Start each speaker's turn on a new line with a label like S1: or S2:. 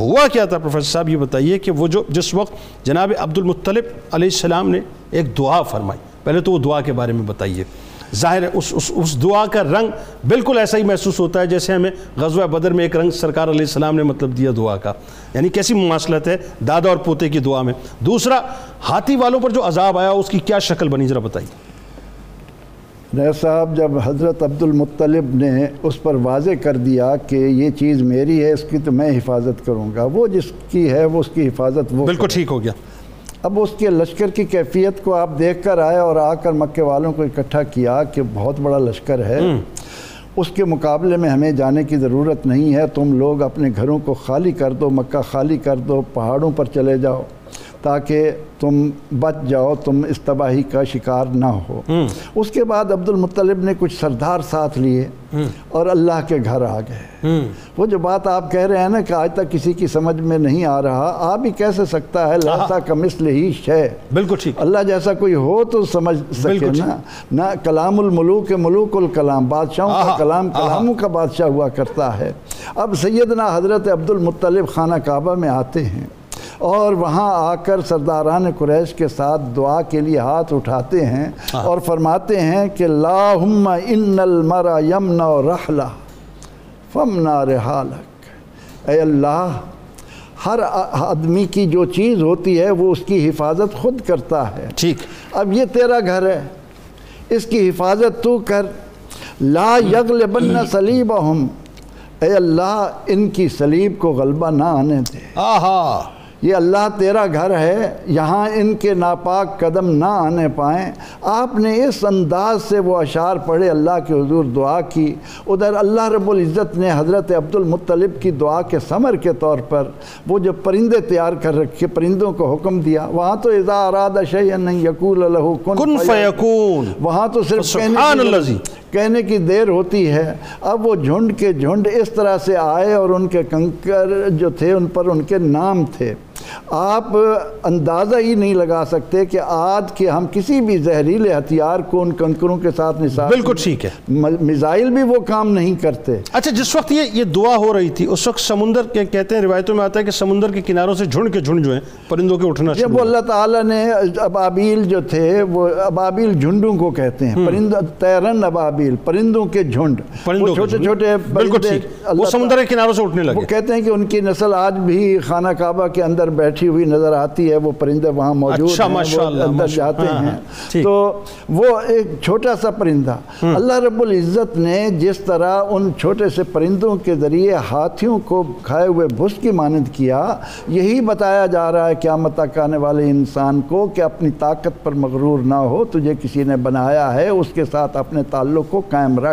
S1: ہوا کیا تھا؟ پروفیسر صاحب یہ بتائیے کہ وہ جو جس وقت جناب عبد المطلب علیہ السلام نے ایک دعا فرمائی پہلے تو وہ دعا کے بارے میں بتائیے۔ ظاہر ہے اس, اس, اس دعا کا رنگ بالکل ایسا ہی محسوس ہوتا ہے جیسے ہمیں غزوہ بدر میں ایک رنگ سرکار علیہ السلام نے مطلب دیا دعا کا۔ یعنی کیسی مماثلت ہے دادا اور پوتے کی دعا میں۔ دوسرا ہاتھی والوں پر جو عذاب آیا اس کی کیا شکل بنی؟ ذرا بتائیے۔
S2: نئے صاحب جب حضرت عبد المطلب نے اس پر واضح کر دیا کہ یہ چیز میری ہے اس کی تو میں حفاظت کروں گا۔ وہ جس کی ہے وہ اس کی حفاظت وہ
S1: بالکل ٹھیک ہو گیا۔
S2: اب اس کے لشکر کی کیفیت کو آپ دیکھ کر آئے اور آ کر مکے والوں کو اکٹھا کیا کہ بہت بڑا لشکر ہے۔ اس کے مقابلے میں ہمیں جانے کی ضرورت نہیں ہے۔ تم لوگ اپنے گھروں کو خالی کر دو مکہ خالی کر دو پہاڑوں پر چلے جاؤ۔ تاکہ تم بچ جاؤ تم اس تباہی کا شکار نہ ہو۔ اس کے بعد عبد المطلب نے کچھ سردار ساتھ لیے اور اللہ کے گھر آ گئے۔ وہ جو بات آپ کہہ رہے ہیں نا کہ آج تک کسی کی سمجھ میں نہیں آ رہا آپ ہی کیسے سکتا ہے لاسا کا مثل ہی شے۔
S1: بالکل ٹھیک۔
S2: اللہ جیسا کوئی ہو تو سمجھ سکے نا۔ نہ کلام الملوک ملوک الکلام۔ بادشاہوں کا کلام کلاموں کا بادشاہ ہوا کرتا ہے۔ اب سیدنا حضرت عبد المطلب خانہ کعبہ میں آتے ہیں۔ اور وہاں آ کر سرداران قریش کے ساتھ دعا کے لیے ہاتھ اٹھاتے ہیں اور فرماتے ہیں کہ لاہم ان المرا یمنا رحلہ فمنا رحالک۔ اے اللہ ہر آدمی کی جو چیز ہوتی ہے وہ اس کی حفاظت خود کرتا ہے۔
S1: ٹھیک۔
S2: اب یہ تیرا گھر ہے اس کی حفاظت تو کر۔ لا یغلبن سلیبہم اے اللہ ان کی سلیب کو غلبہ نہ آنے دے۔
S1: آہا۔
S2: یہ اللہ تیرا گھر ہے یہاں ان کے ناپاک قدم نہ آنے پائیں۔ آپ نے اس انداز سے وہ اشعار پڑھے اللہ کے حضور دعا کی۔ ادھر اللہ رب العزت نے حضرت عبد المطلب کی دعا کے ثمر کے طور پر وہ جو پرندے تیار کر رکھے پرندوں کو حکم دیا۔ وہاں تو اذا اراد شیئن یقول له
S1: کن فیکون۔
S2: وہاں تو صرف
S1: سبحان اللہ جی۔
S2: کہنے کی دیر ہوتی ہے۔ اب وہ جھنڈ کے جھنڈ اس طرح سے آئے اور ان کے کنکر جو تھے ان پر ان کے نام تھے۔ آپ اندازہ ہی نہیں لگا سکتے کہ آج کے ہم کسی بھی زہریلے ہتھیار کو ان کنکروں کے ساتھ نثار
S1: بالکل ٹھیک ہے۔
S2: میزائل بھی وہ کام نہیں کرتے۔
S1: اچھا جس وقت یہ یہ دعا ہو رہی تھی اس وقت سمندر کے کہتے ہیں روایتوں میں آتا ہے کہ سمندر کے کناروں سے جھنڈ کے جھنڈ جو ہیں پرندوں کے اٹھنا
S2: جب وہ اللہ تعالیٰ نے ابابیل جو تھے وہ ابابیل جھنڈوں کو کہتے ہیں۔ پرند تیرن ابابیل پرندوں کے جھنڈ۔
S1: پرندوں
S2: چھوٹے چھوٹے
S1: بالکل ٹھیک۔ وہ سمندر کے کناروں سے اٹھنے
S2: وہ
S1: لگے
S2: کہتے ہیں کہ ان کی نسل آج بھی خانہ کعبہ کے اندر بیٹھی ہوئی نظر آتی ہے وہ پرندے وہاں موجود
S1: اچھا،
S2: ہیں وہ اندر جاتے
S1: ہاں،
S2: ہیں۔
S1: ہاں، ٹھیک۔
S2: تو وہ ایک چھوٹا سا پرندہ۔ اللہ رب العزت نے جس طرح ان چھوٹے سے پرندوں کے ذریعے ہاتھیوں کو کھائے ہوئے بھس کی مانند کیا یہی بتایا جا رہا ہے قیامت تک آنے والے انسان کو کہ اپنی طاقت پر مغرور نہ ہو تجھے کسی نے بنایا ہے اس کے ساتھ اپنے تعلق کو قائم رکھ۔